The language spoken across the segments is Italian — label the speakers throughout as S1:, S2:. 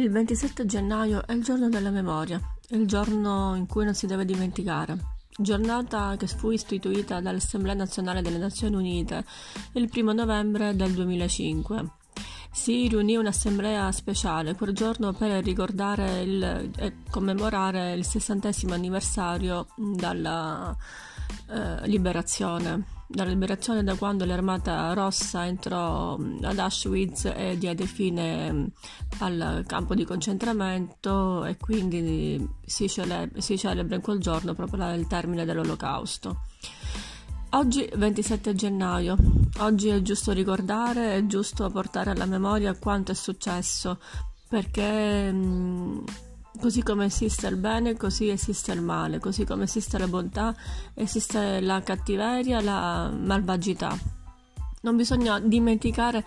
S1: Il 27 gennaio è il giorno della memoria, il giorno in cui non si deve dimenticare. Giornata che fu istituita dall'Assemblea nazionale delle Nazioni Unite il 1 novembre del 2005. Si riunì un'assemblea speciale quel giorno per ricordare il, e commemorare il sessantesimo anniversario dalla eh, liberazione dalla liberazione da quando l'Armata Rossa entrò mm, ad Auschwitz e diede fine mm, al campo di concentramento e quindi si celebra, si celebra in quel giorno proprio il termine dell'Olocausto. Oggi 27 gennaio, oggi è giusto ricordare, è giusto portare alla memoria quanto è successo perché mh, mm, Così come esiste il bene, così esiste il male, così come esiste la bontà, esiste la cattiveria, la malvagità. Non bisogna dimenticare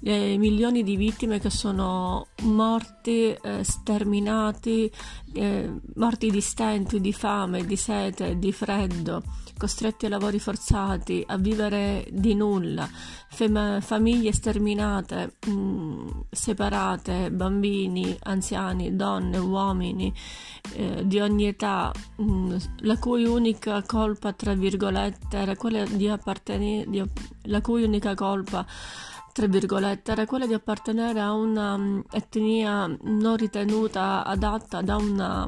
S1: le milioni di vittime che sono morti, eh, sterminati, eh, morti di stenti, di fame, di sete, di freddo costretti a lavori forzati, a vivere di nulla, fem- famiglie sterminate, mh, mm, separate, bambini, anziani, donne, uomini eh, di ogni età, mh, mm, la cui unica colpa, tra virgolette, era quella di appartenere, di, la cui unica colpa tra virgolette, era quella di appartenere a una um, etnia non ritenuta adatta da una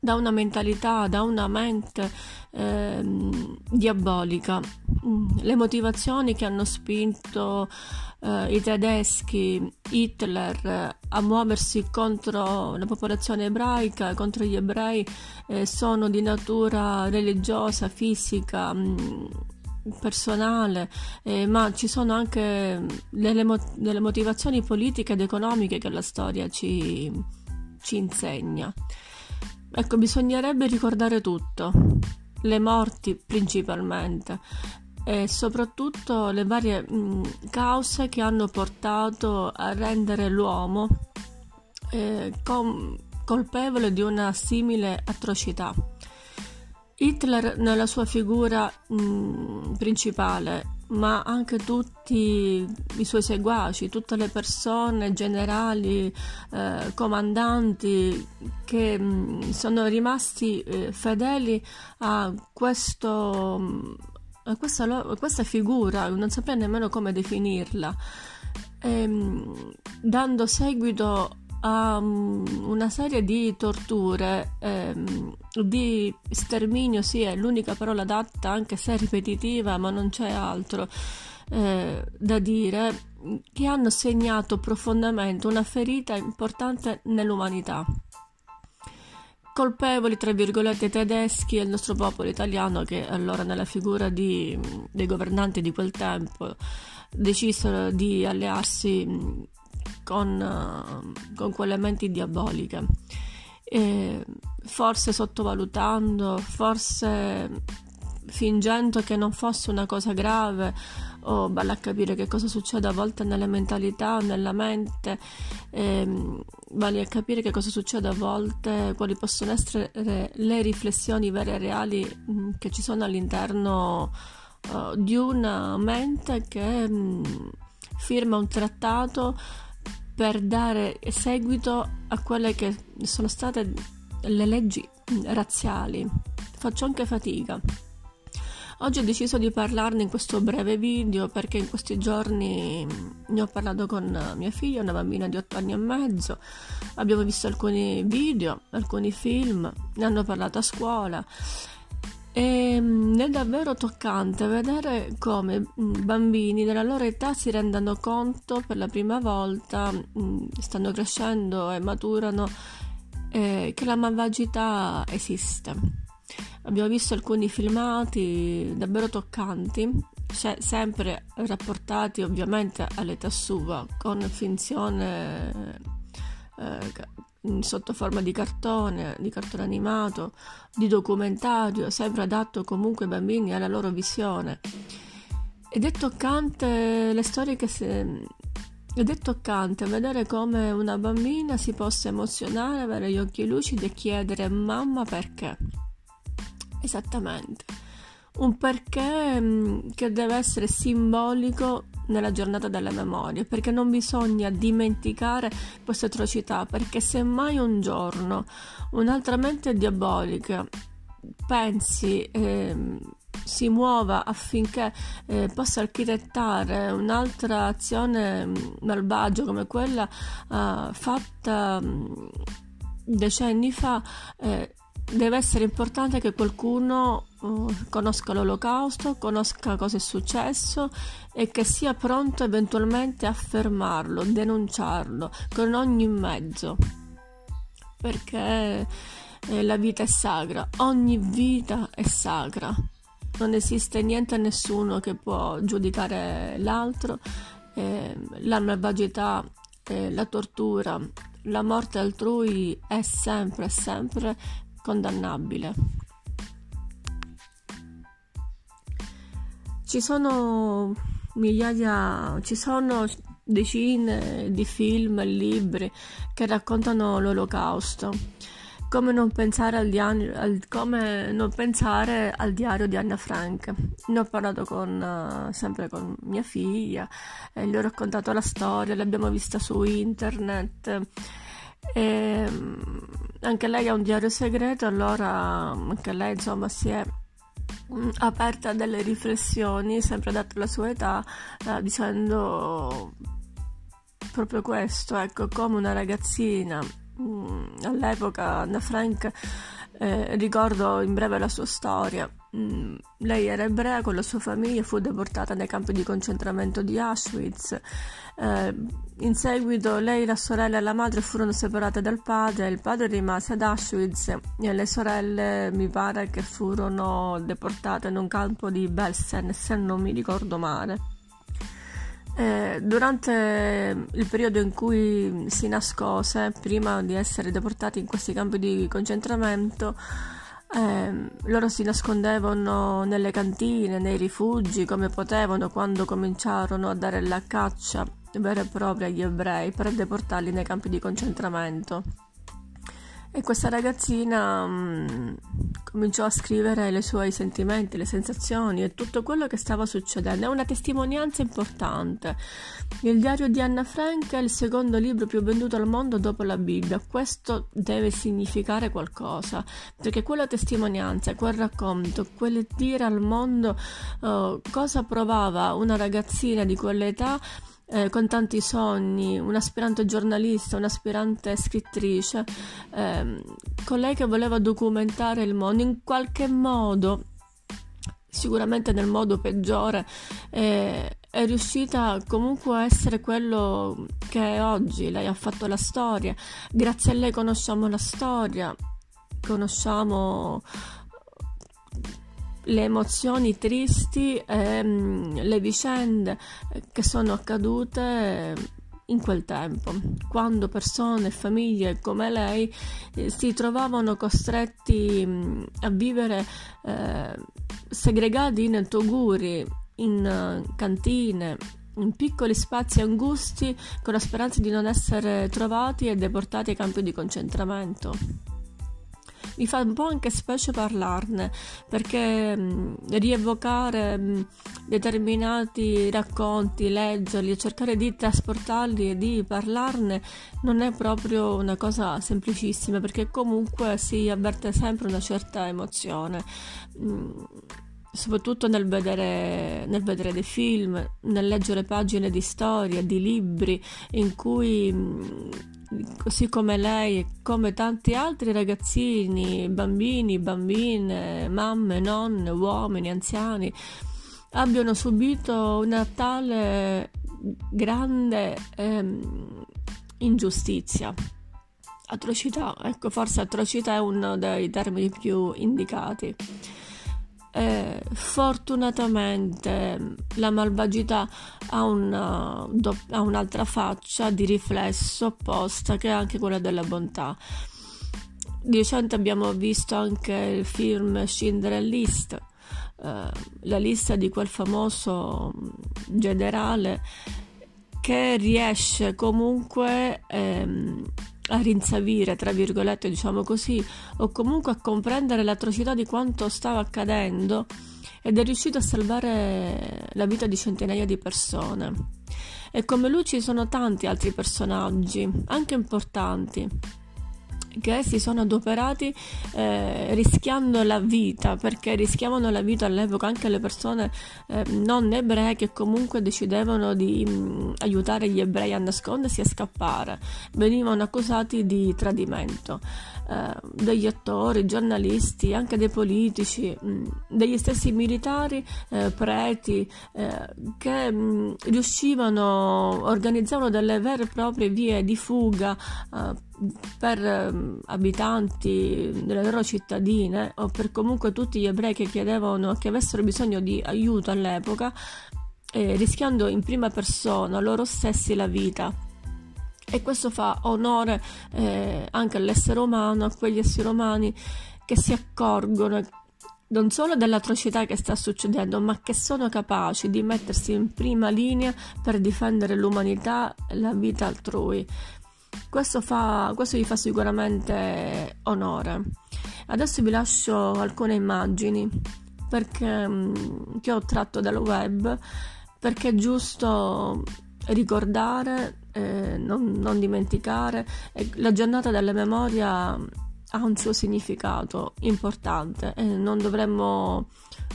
S1: da una mentalità, da una mente eh, diabolica. Mm, le motivazioni che hanno spinto eh, i tedeschi, Hitler, a muoversi contro la popolazione ebraica, contro gli ebrei, eh, sono di natura religiosa, fisica. Mh, mm, personale, eh, ma ci sono anche delle, mo- delle, motivazioni politiche ed economiche che la storia ci, ci insegna. Ecco, bisognerebbe ricordare tutto, le morti principalmente e soprattutto le varie mh, cause che hanno portato a rendere l'uomo eh, com- colpevole di una simile atrocità. Hitler nella sua figura mh, principale ma anche tutti i suoi seguaci, tutte le persone, generali, eh, comandanti che mh, mm, sono rimasti eh, fedeli a, questo, a questa, a questa, figura, non saprei nemmeno come definirla, e, ehm, dando seguito a um, una serie di torture, ehm, di sterminio, sì, è l'unica parola adatta, anche se ripetitiva, ma non c'è altro eh, da dire, che hanno segnato profondamente una ferita importante nell'umanità. Colpevoli, tra virgolette, tedeschi e il nostro popolo italiano, che allora nella figura di, dei governanti di quel tempo decisero di allearsi con, uh, con quelle menti diaboliche. E forse sottovalutando, forse fingendo che non fosse una cosa grave o vale a capire che cosa succede a volte nelle mentalità, nella mente, ehm, vale a capire che cosa succede a volte, quali possono essere le riflessioni vere e reali mh, mm, che ci sono all'interno uh, di una mente che mh, mm, firma un trattato per dare seguito a quelle che sono state le leggi razziali. Faccio anche fatica. Oggi ho deciso di parlarne in questo breve video perché in questi giorni ne ho parlato con mia figlia, una bambina di 8 anni e mezzo. Abbiamo visto alcuni video, alcuni film, ne hanno parlato a scuola e ehm, è davvero toccante vedere come mm, bambini della loro età si rendano conto per la prima volta, mm, stanno crescendo e maturano, eh, che la malvagità esiste. Abbiamo visto alcuni filmati davvero toccanti, sempre rapportati ovviamente all'età sua, con finzione eh, sotto forma di cartone, di cartone animato, di documentario, sempre adatto comunque ai bambini e alla loro visione. Ed è toccante le storie che si... Ed è toccante vedere come una bambina si possa emozionare, avere gli occhi lucidi e chiedere mamma perché. Esattamente. Un perché mm, che deve essere simbolico nella giornata della memoria, perché non bisogna dimenticare queste atrocità, perché se mai un giorno un'altra mente diabolica pensi eh, si muova affinché eh, possa architettare un'altra azione mm, malvagia come quella eh, fatta mm, decenni fa, eh, deve essere importante che qualcuno uh, conosca l'olocausto, conosca cosa è successo e che sia pronto eventualmente a fermarlo, denunciarlo con ogni mezzo. Perché eh, la vita è sacra, ogni vita è sacra. Non esiste niente e nessuno che può giudicare l'altro. Eh, la malvagità, eh, la tortura, la morte altrui è sempre, sempre condannabile. Ci sono migliaia, ci sono decine di film e libri che raccontano l'olocausto. Come non, diario, al, come non pensare al diario di Anna Frank? Ne ho parlato con, uh, sempre con mia figlia, e gli ho raccontato la storia, l'abbiamo vista su internet. E, mm, anche lei ha un diario segreto, allora anche lei insomma si è mm, aperta a delle riflessioni, sempre data la sua età, eh, dicendo proprio questo, ecco, come una ragazzina mh, mm, all'epoca Anna Frank eh, ricordo in breve la sua storia. Mm, lei era ebrea con la sua famiglia, fu deportata nei campi di concentramento di Auschwitz. Eh, in seguito lei, la sorella e la madre furono separate dal padre, il padre rimase ad Auschwitz e le sorelle mi pare che furono deportate in un campo di Belsen, se non mi ricordo male. Eh, durante il periodo in cui si nascose, prima di essere deportati in questi campi di concentramento, eh, loro si nascondevano nelle cantine, nei rifugi come potevano quando cominciarono a dare la caccia vera e propria agli ebrei per deportarli nei campi di concentramento. E questa ragazzina mh, mm, cominciò a scrivere i suoi sentimenti, le sensazioni e tutto quello che stava succedendo. È una testimonianza importante. Il diario di Anna Frank è il secondo libro più venduto al mondo dopo la Bibbia. Questo deve significare qualcosa, perché quella testimonianza, quel racconto, quel dire al mondo uh, cosa provava una ragazzina di quell'età eh, con tanti sogni, un'aspirante giornalista, un'aspirante scrittrice, eh, con lei che voleva documentare il mondo in qualche modo, sicuramente nel modo peggiore, eh, è riuscita comunque a essere quello che è oggi. Lei ha fatto la storia, grazie a lei conosciamo la storia, conosciamo le emozioni tristi e mm, le vicende che sono accadute in quel tempo, quando persone e famiglie come lei eh, si trovavano costretti mm, a vivere eh, segregati in toguri, in uh, cantine, in piccoli spazi angusti con la speranza di non essere trovati e deportati ai campi di concentramento mi fa un po' anche specie parlarne perché mh, mm, rievocare mh, mm, determinati racconti, leggerli e cercare di trasportarli e di parlarne non è proprio una cosa semplicissima perché comunque si avverte sempre una certa emozione. Mh, mm, soprattutto nel vedere, nel vedere, dei film, nel leggere pagine di storia, di libri in cui così come lei e come tanti altri ragazzini, bambini, bambine, mamme, nonne, uomini, anziani, abbiano subito una tale grande ehm, ingiustizia. Atrocità, ecco, forse atrocità è uno dei termini più indicati. Eh, fortunatamente la malvagità ha, una, ha un'altra faccia di riflesso opposta che è anche quella della bontà. Di recente abbiamo visto anche il film Schindler List, eh, la lista di quel famoso generale che riesce comunque ehm, a rinsavire, tra virgolette, diciamo così, o comunque a comprendere l'atrocità di quanto stava accadendo ed è riuscito a salvare la vita di centinaia di persone. E come lui ci sono tanti altri personaggi, anche importanti, che si sono adoperati eh, rischiando la vita, perché rischiavano la vita all'epoca anche le persone eh, non ebree che comunque decidevano di mh, mm, aiutare gli ebrei a nascondersi e a scappare, venivano accusati di tradimento. Eh, degli attori, giornalisti, anche dei politici, mh, mm, degli stessi militari, eh, preti, eh, che mh, mm, riuscivano, organizzavano delle vere e proprie vie di fuga eh, per eh, abitanti delle loro cittadine o per comunque tutti gli ebrei che chiedevano che avessero bisogno di aiuto all'epoca, eh, rischiando in prima persona loro stessi la vita. E questo fa onore eh, anche all'essere umano, a quegli esseri umani che si accorgono non solo dell'atrocità che sta succedendo, ma che sono capaci di mettersi in prima linea per difendere l'umanità e la vita altrui. Questo, fa, questo gli fa sicuramente onore. Adesso vi lascio alcune immagini perché, mm, che ho tratto dal web perché è giusto ricordare, eh, non, non, dimenticare. La giornata della memoria ha un suo significato importante e non dovremmo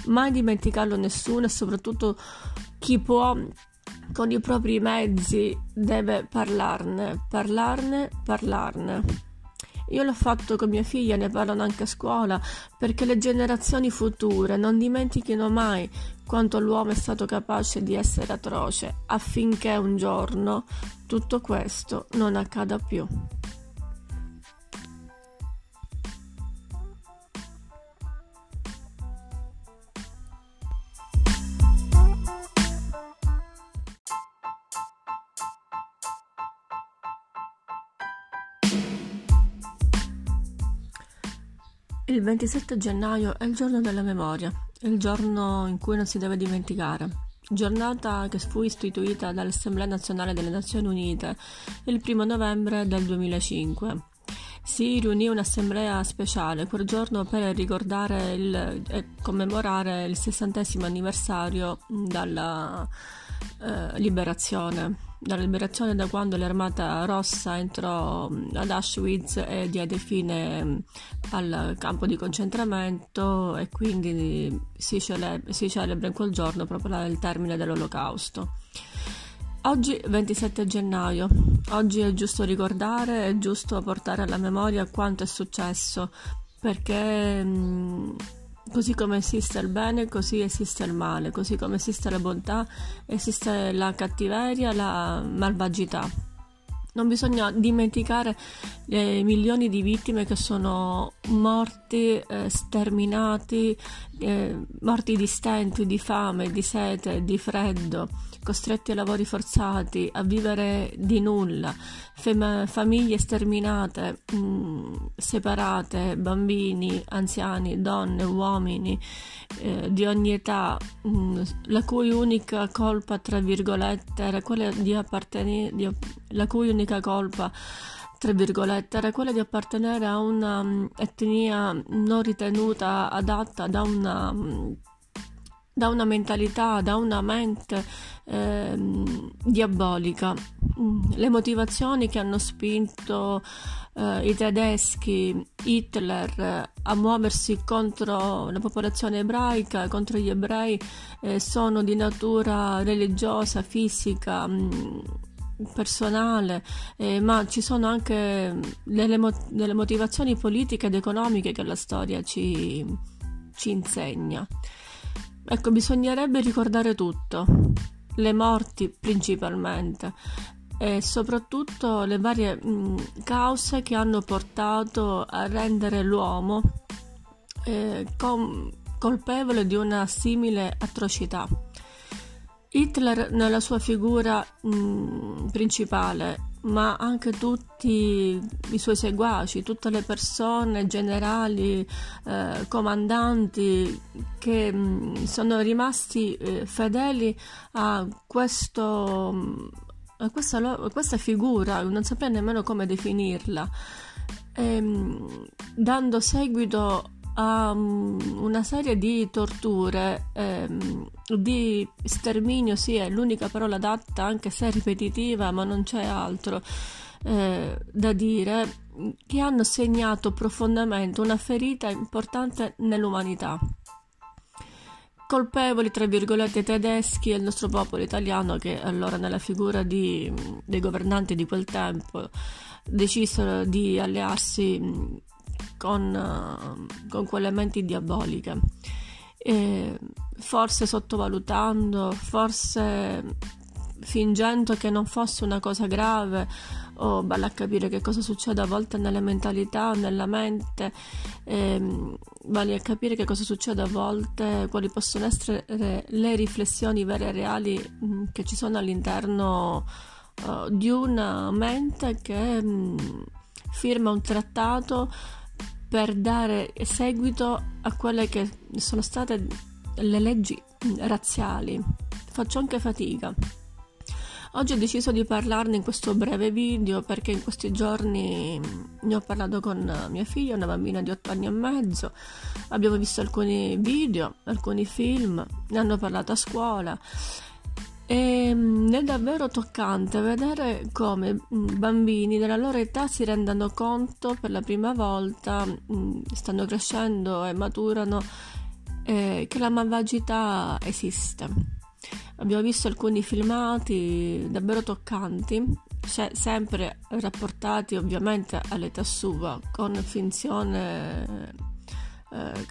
S1: mai dimenticarlo nessuno e soprattutto chi può con i propri mezzi deve parlarne, parlarne, parlarne. Io l'ho fatto con mia figlia, ne parlano anche a scuola, perché le generazioni future non dimentichino mai quanto l'uomo è stato capace di essere atroce, affinché un giorno tutto questo non accada più. Il 27 gennaio è il giorno della memoria, il giorno in cui non si deve dimenticare. Giornata che fu istituita dall'Assemblea nazionale delle Nazioni Unite il 1 novembre del 2005. Si riunì un'assemblea speciale quel giorno per ricordare il, e commemorare il sessantesimo anniversario dalla eh, liberazione dalla liberazione da quando l'Armata Rossa entrò ad Auschwitz e diede fine al campo di concentramento e quindi si celebra, si celebra in quel giorno proprio il termine dell'Olocausto. Oggi 27 gennaio, oggi è giusto ricordare, è giusto portare alla memoria quanto è successo perché Così come esiste il bene, così esiste il male, così come esiste la bontà, esiste la cattiveria, la malvagità. Non bisogna dimenticare le milioni di vittime che sono morti, eh, sterminati, eh, morti di stenti, di fame, di sete, di freddo, costretti a lavori forzati, a vivere di nulla, fem- famiglie sterminate, mh, mm, separate, bambini, anziani, donne, uomini eh, di ogni età, mh, mm, la cui unica colpa, tra virgolette, era quella di appartenere, di, la cui unica colpa tra virgolette, era quella di appartenere a un'etnia mm, non ritenuta adatta da una da una mentalità, da una mente eh, diabolica. Mm, le motivazioni che hanno spinto eh, i tedeschi, Hitler, eh, a muoversi contro la popolazione ebraica, contro gli ebrei, eh, sono di natura religiosa, fisica. Mh, mm, personale, eh, ma ci sono anche delle, mo- delle, motivazioni politiche ed economiche che la storia ci, ci insegna. Ecco, bisognerebbe ricordare tutto, le morti principalmente e soprattutto le varie mh, cause che hanno portato a rendere l'uomo eh, com- colpevole di una simile atrocità. Hitler nella sua figura mh, principale ma anche tutti i suoi seguaci, tutte le persone, generali, eh, comandanti che mh, mm, sono rimasti eh, fedeli a, questo, a questa, a questa, figura, non saprei nemmeno come definirla, e, ehm, dando seguito a um, una serie di torture, ehm, di sterminio, sì, è l'unica parola adatta, anche se ripetitiva, ma non c'è altro eh, da dire, che hanno segnato profondamente una ferita importante nell'umanità. Colpevoli, tra virgolette, tedeschi e il nostro popolo italiano che allora nella figura di, dei governanti di quel tempo decisero di allearsi con, con quelle menti diaboliche. E forse sottovalutando, forse fingendo che non fosse una cosa grave o vale a capire che cosa succede a volte nelle mentalità, nella mente, ehm, vale a capire che cosa succede a volte, quali possono essere le riflessioni vere e reali mh, mm, che ci sono all'interno uh, di una mente che mh, mm, firma un trattato per dare seguito a quelle che sono state le leggi razziali. Faccio anche fatica. Oggi ho deciso di parlarne in questo breve video perché in questi giorni ne ho parlato con mia figlia, una bambina di 8 anni e mezzo. Abbiamo visto alcuni video, alcuni film, ne hanno parlato a scuola. E mm, è davvero toccante vedere come mm, bambini della loro età si rendano conto per la prima volta, mm, stanno crescendo e maturano, eh, che la malvagità esiste. Abbiamo visto alcuni filmati davvero toccanti, sempre rapportati ovviamente all'età sua, con finzione eh,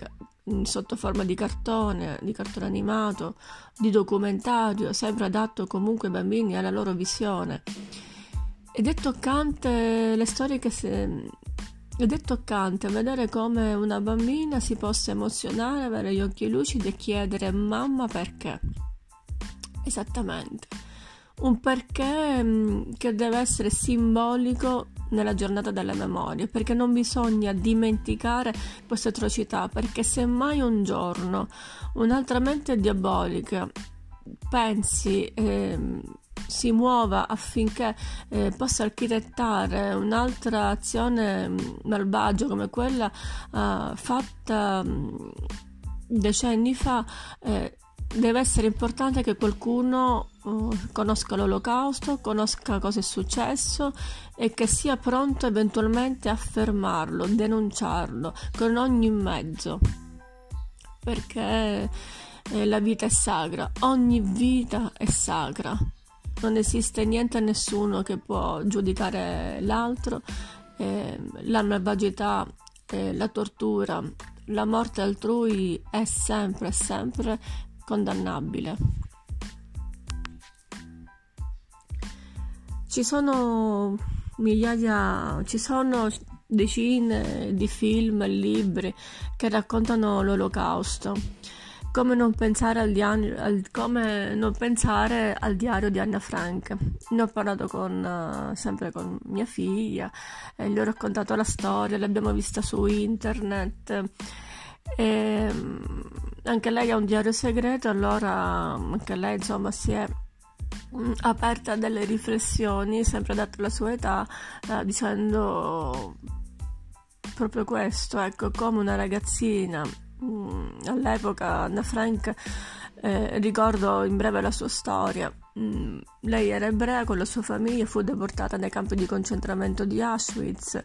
S1: sotto forma di cartone, di cartone animato, di documentario, sempre adatto comunque ai bambini e alla loro visione. Ed è toccante le storie che si, ed è toccante vedere come una bambina si possa emozionare, avere gli occhi lucidi e chiedere mamma perché. Esattamente. Un perché mm, che deve essere simbolico nella giornata della memoria, perché non bisogna dimenticare queste atrocità, perché se mai un giorno un'altra mente diabolica pensi eh, si muova affinché eh, possa architettare un'altra azione mm, malvagia come quella eh, fatta mm, decenni fa, eh, deve essere importante che qualcuno uh, conosca l'olocausto, conosca cosa è successo e che sia pronto eventualmente a fermarlo, denunciarlo con ogni mezzo. Perché eh, la vita è sacra, ogni vita è sacra. Non esiste niente e nessuno che può giudicare l'altro. Eh, la malvagità, eh, la tortura, la morte altrui è sempre, sempre condannabile. Ci sono migliaia, ci sono decine di film e libri che raccontano l'olocausto. Come non, diario, al, come non pensare al diario di Anna Frank? Ne ho parlato con, uh, sempre con mia figlia, e gli ho raccontato la storia, l'abbiamo vista su internet e ehm, anche lei ha un diario segreto, allora anche lei insomma si è mm, aperta a delle riflessioni, sempre data la sua età, eh, dicendo proprio questo, ecco, come una ragazzina mm, all'epoca Anna Frank, eh, ricordo in breve la sua storia. Mm, lei era ebrea con la sua famiglia, fu deportata nei campi di concentramento di Auschwitz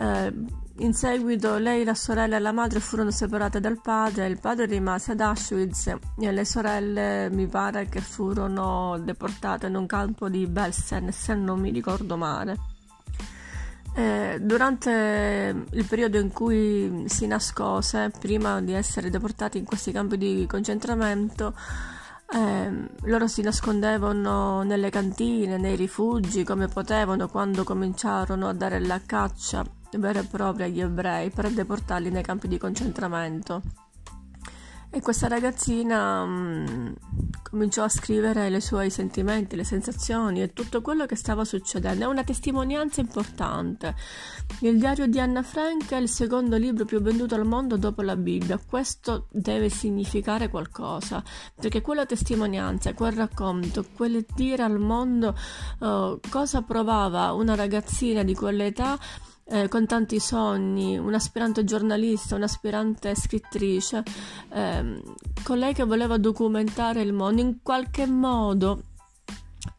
S1: eh, in seguito lei, la sorella e la madre furono separate dal padre, il padre rimase ad Auschwitz e le sorelle mi pare che furono deportate in un campo di Belsen, se non mi ricordo male. Eh, durante il periodo in cui si nascose, prima di essere deportati in questi campi di concentramento, eh, loro si nascondevano nelle cantine, nei rifugi come potevano quando cominciarono a dare la caccia vera e propria agli ebrei per deportarli nei campi di concentramento. E questa ragazzina mh, mm, cominciò a scrivere i suoi sentimenti, le sensazioni e tutto quello che stava succedendo. È una testimonianza importante. Il diario di Anna Frank è il secondo libro più venduto al mondo dopo la Bibbia. Questo deve significare qualcosa, perché quella testimonianza, quel racconto, quel dire al mondo uh, cosa provava una ragazzina di quell'età eh, con tanti sogni, un'aspirante giornalista, un'aspirante scrittrice, eh, con lei che voleva documentare il mondo in qualche modo,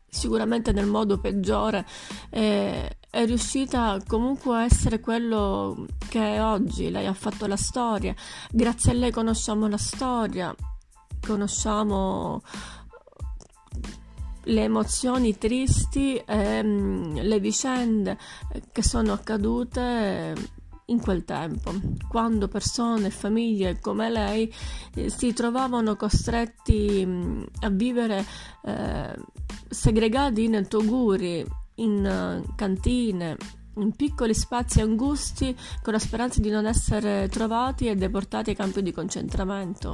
S1: sicuramente nel modo peggiore, eh, è riuscita comunque a essere quello che è oggi. Lei ha fatto la storia, grazie a lei conosciamo la storia, conosciamo le emozioni tristi e mm, le vicende che sono accadute in quel tempo, quando persone e famiglie come lei eh, si trovavano costretti mm, a vivere eh, segregati in toguri, in uh, cantine, in piccoli spazi angusti con la speranza di non essere trovati e deportati ai campi di concentramento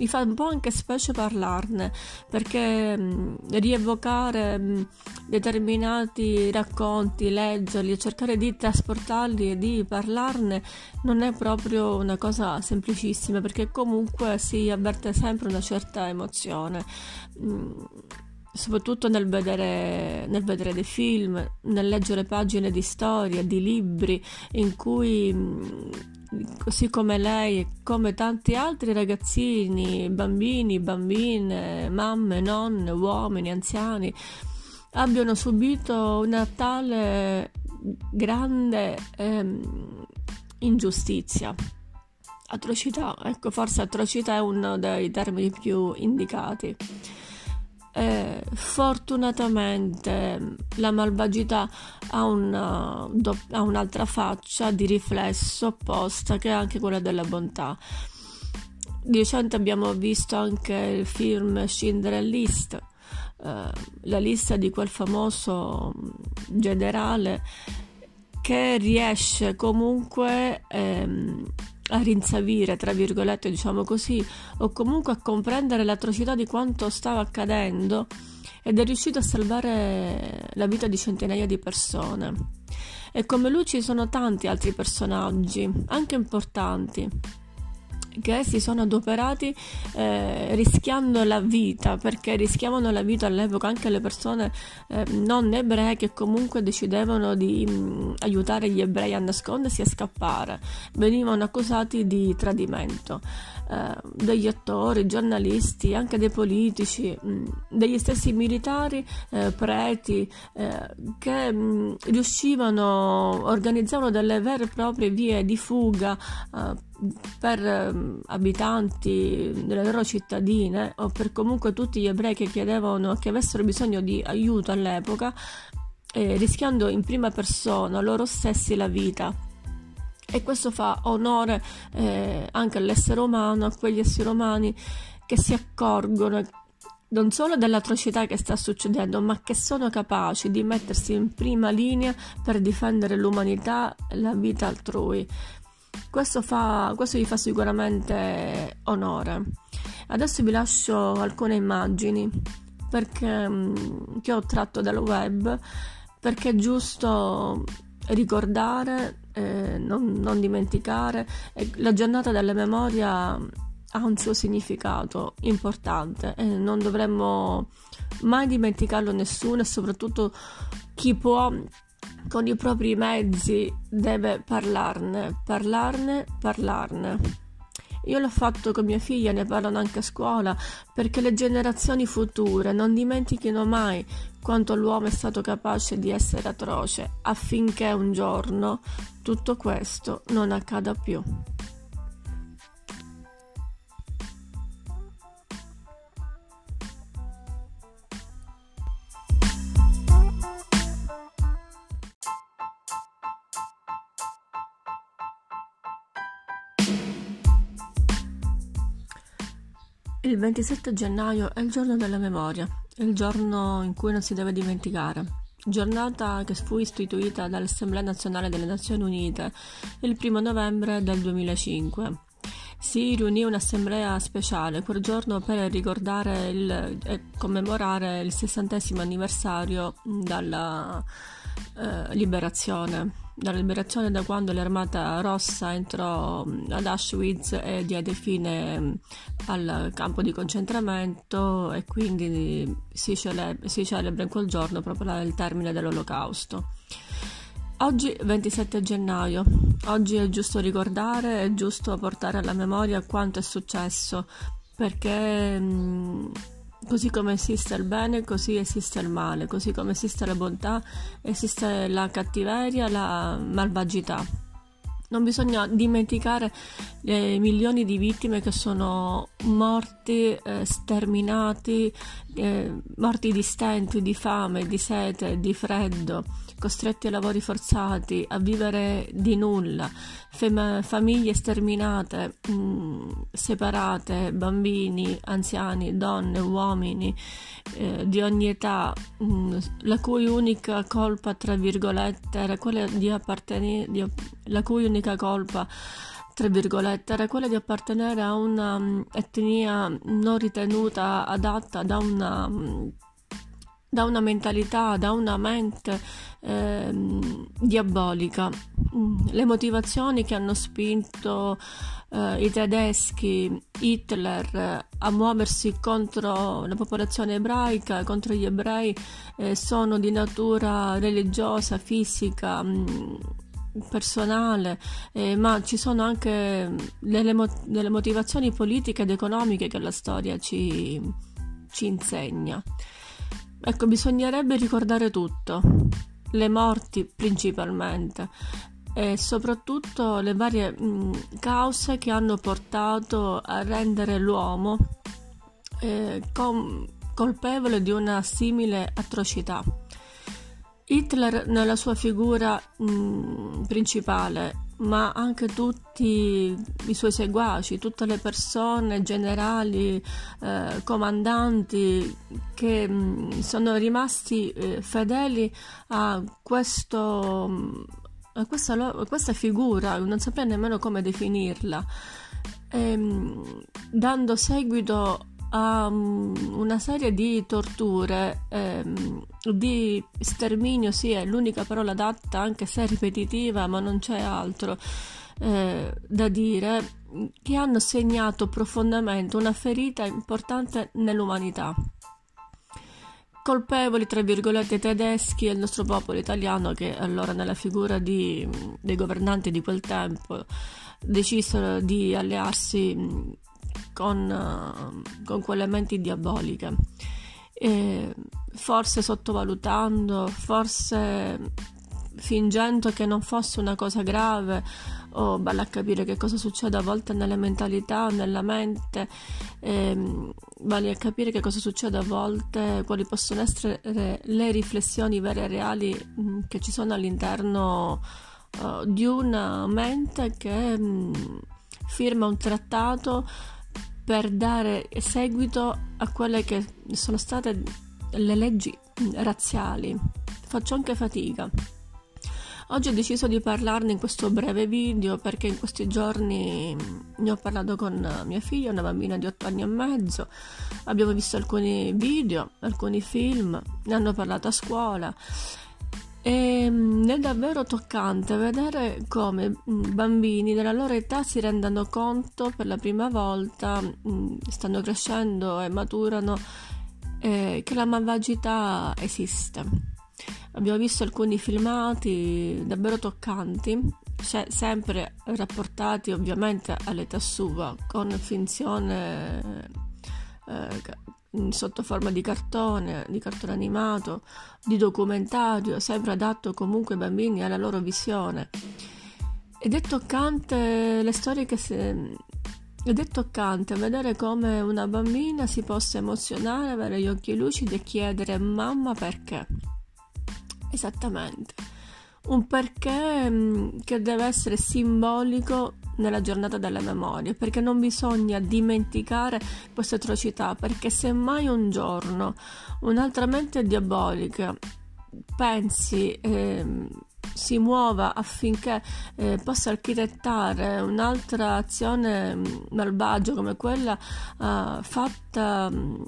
S1: mi fa un po' anche specie parlarne perché mh, rievocare mh, determinati racconti, leggerli e cercare di trasportarli e di parlarne non è proprio una cosa semplicissima perché comunque si avverte sempre una certa emozione. Mh, soprattutto nel vedere, nel vedere, dei film, nel leggere pagine di storia, di libri in cui così come lei e come tanti altri ragazzini, bambini, bambine, mamme, nonne, uomini, anziani, abbiano subito una tale grande ehm, ingiustizia. Atrocità, ecco, forse atrocità è uno dei termini più indicati. Eh, fortunatamente la malvagità ha, una, ha un'altra faccia di riflesso opposta che è anche quella della bontà. Di recente abbiamo visto anche il film Schindler List, eh, la lista di quel famoso generale che riesce comunque ehm, a rinsavire, tra virgolette, diciamo così, o comunque a comprendere l'atrocità di quanto stava accadendo ed è riuscito a salvare la vita di centinaia di persone. E come lui ci sono tanti altri personaggi, anche importanti, che si sono adoperati eh, rischiando la vita, perché rischiavano la vita all'epoca anche le persone eh, non ebree che comunque decidevano di mh, mm, aiutare gli ebrei a nascondersi e scappare, venivano accusati di tradimento. Eh, degli attori, giornalisti, anche dei politici, mh, mm, degli stessi militari, eh, preti, eh, che mh, mm, riuscivano, organizzavano delle vere e proprie vie di fuga eh, per eh, abitanti delle loro cittadine o per comunque tutti gli ebrei che chiedevano che avessero bisogno di aiuto all'epoca, eh, rischiando in prima persona loro stessi la vita. E questo fa onore eh, anche all'essere umano, a quegli esseri umani che si accorgono non solo dell'atrocità che sta succedendo, ma che sono capaci di mettersi in prima linea per difendere l'umanità e la vita altrui. Questo, fa, questo gli fa sicuramente onore. Adesso vi lascio alcune immagini perché, mm, che ho tratto dal web perché è giusto ricordare, eh, non, non, dimenticare. La giornata della memoria ha un suo significato importante e non dovremmo mai dimenticarlo nessuno e soprattutto chi può con i propri mezzi deve parlarne, parlarne, parlarne. Io l'ho fatto con mia figlia, ne parlano anche a scuola, perché le generazioni future non dimentichino mai quanto l'uomo è stato capace di essere atroce, affinché un giorno tutto questo non accada più. Il 27 gennaio è il giorno della memoria, il giorno in cui non si deve dimenticare. Giornata che fu istituita dall'Assemblea nazionale delle Nazioni Unite il 1 novembre del 2005. Si riunì un'assemblea speciale quel giorno per ricordare il, e commemorare il sessantesimo anniversario dalla eh, liberazione dalla liberazione da quando l'Armata Rossa entrò mm, ad Auschwitz e diede fine mm, al campo di concentramento e quindi si celebra, si celebra in quel giorno proprio il termine dell'Olocausto. Oggi 27 gennaio, oggi è giusto ricordare, è giusto portare alla memoria quanto è successo, perché mh, mm, così come esiste il bene, così esiste il male, così come esiste la bontà, esiste la cattiveria, la malvagità. Non bisogna dimenticare le milioni di vittime che sono morti, eh, sterminati, eh, morti di stenti, di fame, di sete, di freddo, costretti a lavori forzati, a vivere di nulla, fem- famiglie sterminate, mh, mm, separate, bambini, anziani, donne, uomini eh, di ogni età, mh, mm, la cui unica colpa, tra virgolette, era quella di appartenere, la cui unica colpa tra virgolette, era quella di appartenere a una um, etnia non ritenuta adatta da una da una mentalità, da una mente eh, diabolica. Mm, le motivazioni che hanno spinto eh, i tedeschi, Hitler, a muoversi contro la popolazione ebraica, contro gli ebrei, eh, sono di natura religiosa, fisica. Mh, mm, personale, eh, ma ci sono anche delle, mo- delle, motivazioni politiche ed economiche che la storia ci, ci insegna. Ecco, bisognerebbe ricordare tutto, le morti principalmente e soprattutto le varie mh, cause che hanno portato a rendere l'uomo eh, com- colpevole di una simile atrocità. Hitler nella sua figura mh, principale ma anche tutti i suoi seguaci, tutte le persone, generali, eh, comandanti che mh, mm, sono rimasti eh, fedeli a, questo, mm, a questa, questa, figura, non saprei nemmeno come definirla, e, mh, mm, dando seguito a una serie di torture, ehm, di sterminio, sì, è l'unica parola adatta, anche se ripetitiva, ma non c'è altro eh, da dire, che hanno segnato profondamente una ferita importante nell'umanità. Colpevoli, tra virgolette, tedeschi e il nostro popolo italiano che allora nella figura di, dei governanti di quel tempo decisero di allearsi con, uh, con quelle menti diaboliche. E forse sottovalutando, forse fingendo che non fosse una cosa grave o vale a capire che cosa succede a volte nelle mentalità nella mente, ehm, vale a capire che cosa succede a volte, quali possono essere le riflessioni vere e reali mh, mm, che ci sono all'interno uh, di una mente che mh, mm, firma un trattato per dare seguito a quelle che sono state le leggi razziali. Faccio anche fatica. Oggi ho deciso di parlarne in questo breve video perché in questi giorni ne ho parlato con mia figlia, una bambina di 8 anni e mezzo. Abbiamo visto alcuni video, alcuni film, ne hanno parlato a scuola e mm, è davvero toccante vedere come mm, bambini della loro età si rendano conto per la prima volta, mm, stanno crescendo e maturano, eh, che la malvagità esiste. Abbiamo visto alcuni filmati davvero toccanti, sempre rapportati ovviamente all'età sua, con finzione eh, sotto forma di cartone, di cartone animato, di documentario, sempre adatto comunque ai bambini e alla loro visione. Ed è toccante le storie che si... Ed è toccante vedere come una bambina si possa emozionare, avere gli occhi lucidi e chiedere mamma perché. Esattamente. Un perché mm, che deve essere simbolico nella giornata della memoria, perché non bisogna dimenticare queste atrocità, perché se mai un giorno un'altra mente diabolica pensi eh, si muova affinché eh, possa architettare un'altra azione mm, malvagia come quella eh, fatta mm,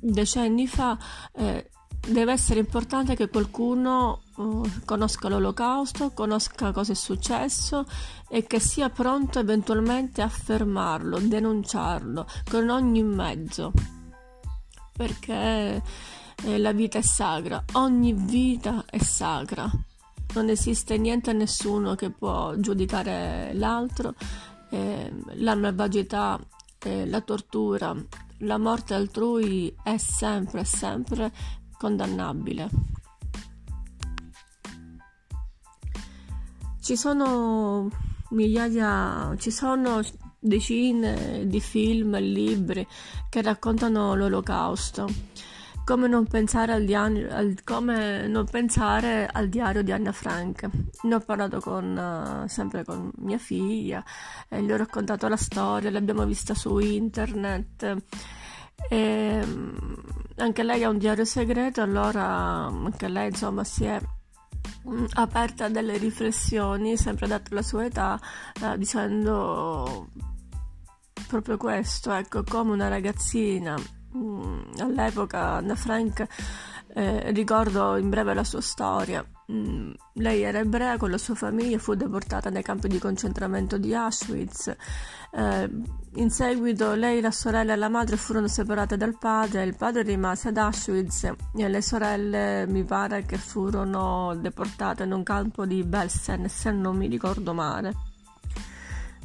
S1: decenni fa, eh, deve essere importante che qualcuno uh, conosca l'olocausto, conosca cosa è successo e che sia pronto eventualmente a fermarlo, denunciarlo con ogni mezzo. Perché eh, la vita è sacra, ogni vita è sacra. non esiste niente e nessuno che può giudicare l'altro, eh, la malvagità, eh, la tortura, la morte altrui è sempre, sempre condannabile. Ci sono migliaia, ci sono decine di film e libri che raccontano l'olocausto. Come non, diario, al, come non pensare al diario di Anna Frank. Ne ho parlato con, uh, sempre con mia figlia, e gli ho raccontato la storia, l'abbiamo vista su internet. E, mm, anche lei ha un diario segreto, allora anche lei insomma si è mm, aperta a delle riflessioni, sempre data la sua età, eh, dicendo proprio questo, ecco, come una ragazzina Mm, all'epoca Anna Frank, eh, ricordo in breve la sua storia. Mm, lei era ebrea con la sua famiglia, fu deportata nei campi di concentramento di Auschwitz. Eh, in seguito lei, la sorella e la madre furono separate dal padre, il padre rimase ad Auschwitz e le sorelle mi pare che furono deportate in un campo di Belsen, se non mi ricordo male.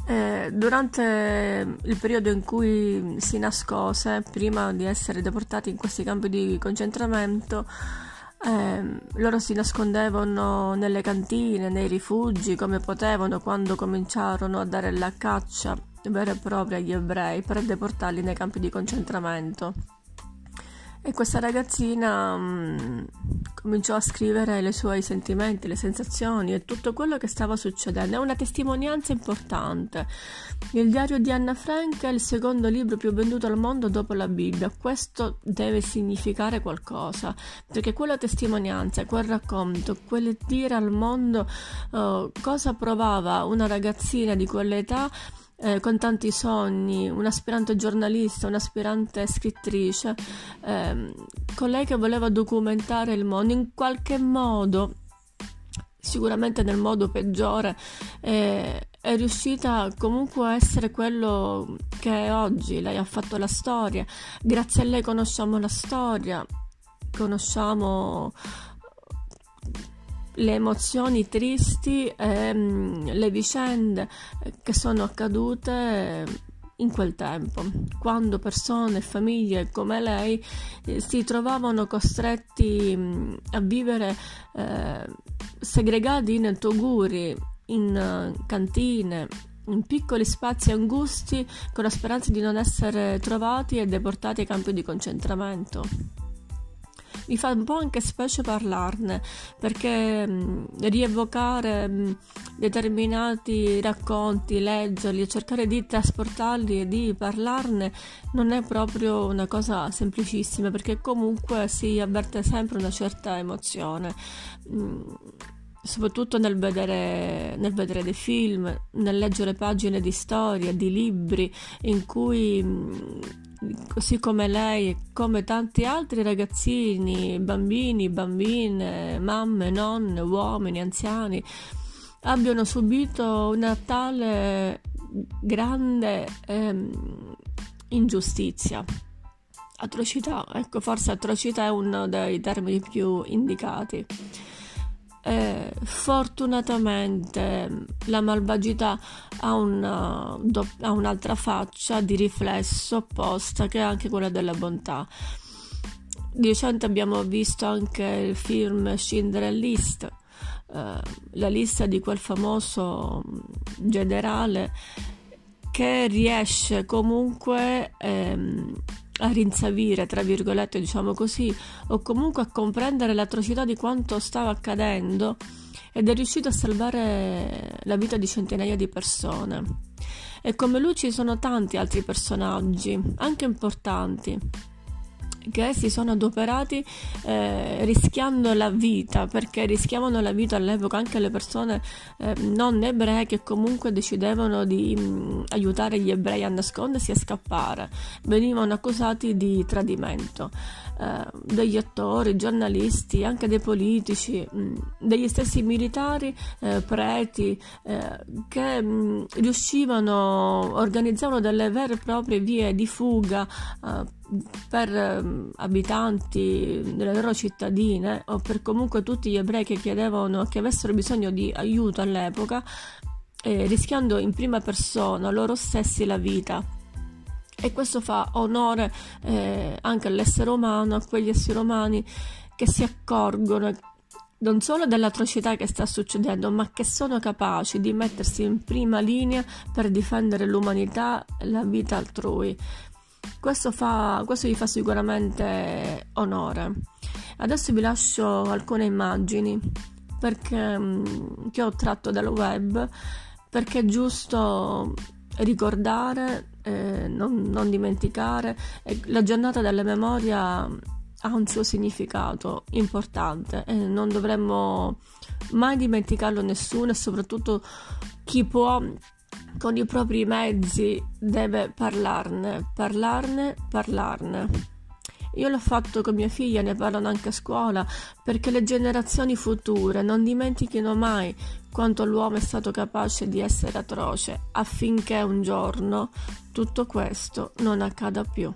S1: Eh, durante il periodo in cui si nascose, prima di essere deportati in questi campi di concentramento, eh, loro si nascondevano nelle cantine, nei rifugi come potevano quando cominciarono a dare la caccia vera e propria agli ebrei per deportarli nei campi di concentramento. E questa ragazzina mh, mm, cominciò a scrivere i suoi sentimenti, le sensazioni e tutto quello che stava succedendo. È una testimonianza importante. Il diario di Anna Frank è il secondo libro più venduto al mondo dopo la Bibbia. Questo deve significare qualcosa, perché quella testimonianza, quel racconto, quel dire al mondo uh, cosa provava una ragazzina di quell'età eh, con tanti sogni, un'aspirante giornalista, un'aspirante scrittrice, eh, con lei che voleva documentare il mondo in qualche modo, sicuramente nel modo peggiore, eh, è riuscita comunque a essere quello che è oggi. Lei ha fatto la storia, grazie a lei conosciamo la storia, conosciamo le emozioni tristi e mm, le vicende che sono accadute in quel tempo, quando persone e famiglie come lei eh, si trovavano costretti mm, a vivere eh, segregati in toguri, in uh, cantine, in piccoli spazi angusti con la speranza di non essere trovati e deportati ai campi di concentramento mi fa un po' anche specie parlarne perché mh, rievocare mh, determinati racconti, leggerli e cercare di trasportarli e di parlarne non è proprio una cosa semplicissima perché comunque si avverte sempre una certa emozione. Mh, soprattutto nel vedere, nel vedere, dei film, nel leggere pagine di storia, di libri in cui così come lei, come tanti altri ragazzini, bambini, bambine, mamme, nonne, uomini, anziani, abbiano subito una tale grande ehm, ingiustizia. Atrocità, ecco, forse atrocità è uno dei termini più indicati. Eh, fortunatamente la malvagità ha, una, ha un'altra faccia di riflesso opposta che è anche quella della bontà. Di recente abbiamo visto anche il film Schindler List, eh, la lista di quel famoso generale che riesce comunque ehm, a rinsavire, tra virgolette, diciamo così, o comunque a comprendere l'atrocità di quanto stava accadendo ed è riuscito a salvare la vita di centinaia di persone. E come lui ci sono tanti altri personaggi, anche importanti, che si sono adoperati eh, rischiando la vita, perché rischiavano la vita all'epoca anche le persone eh, non ebree che comunque decidevano di mh, mm, aiutare gli ebrei a nascondersi e scappare. Venivano accusati di tradimento. Eh, degli attori, giornalisti, anche dei politici, mh, mm, degli stessi militari, eh, preti, eh, che mh, mm, riuscivano, organizzavano delle vere e proprie vie di fuga eh, per eh, abitanti delle loro cittadine o per comunque tutti gli ebrei che chiedevano che avessero bisogno di aiuto all'epoca, eh, rischiando in prima persona loro stessi la vita. E questo fa onore eh, anche all'essere umano, a quegli esseri umani che si accorgono non solo dell'atrocità che sta succedendo, ma che sono capaci di mettersi in prima linea per difendere l'umanità e la vita altrui. Questo, fa, questo gli fa sicuramente onore. Adesso vi lascio alcune immagini perché, mm, che ho tratto dal web perché è giusto ricordare, eh, non, non, dimenticare. La giornata della memoria ha un suo significato importante e non dovremmo mai dimenticarlo nessuno e soprattutto chi può con i propri mezzi deve parlarne, parlarne, parlarne. Io l'ho fatto con mia figlia, ne parlano anche a scuola, perché le generazioni future non dimentichino mai quanto l'uomo è stato capace di essere atroce, affinché un giorno tutto questo non accada più.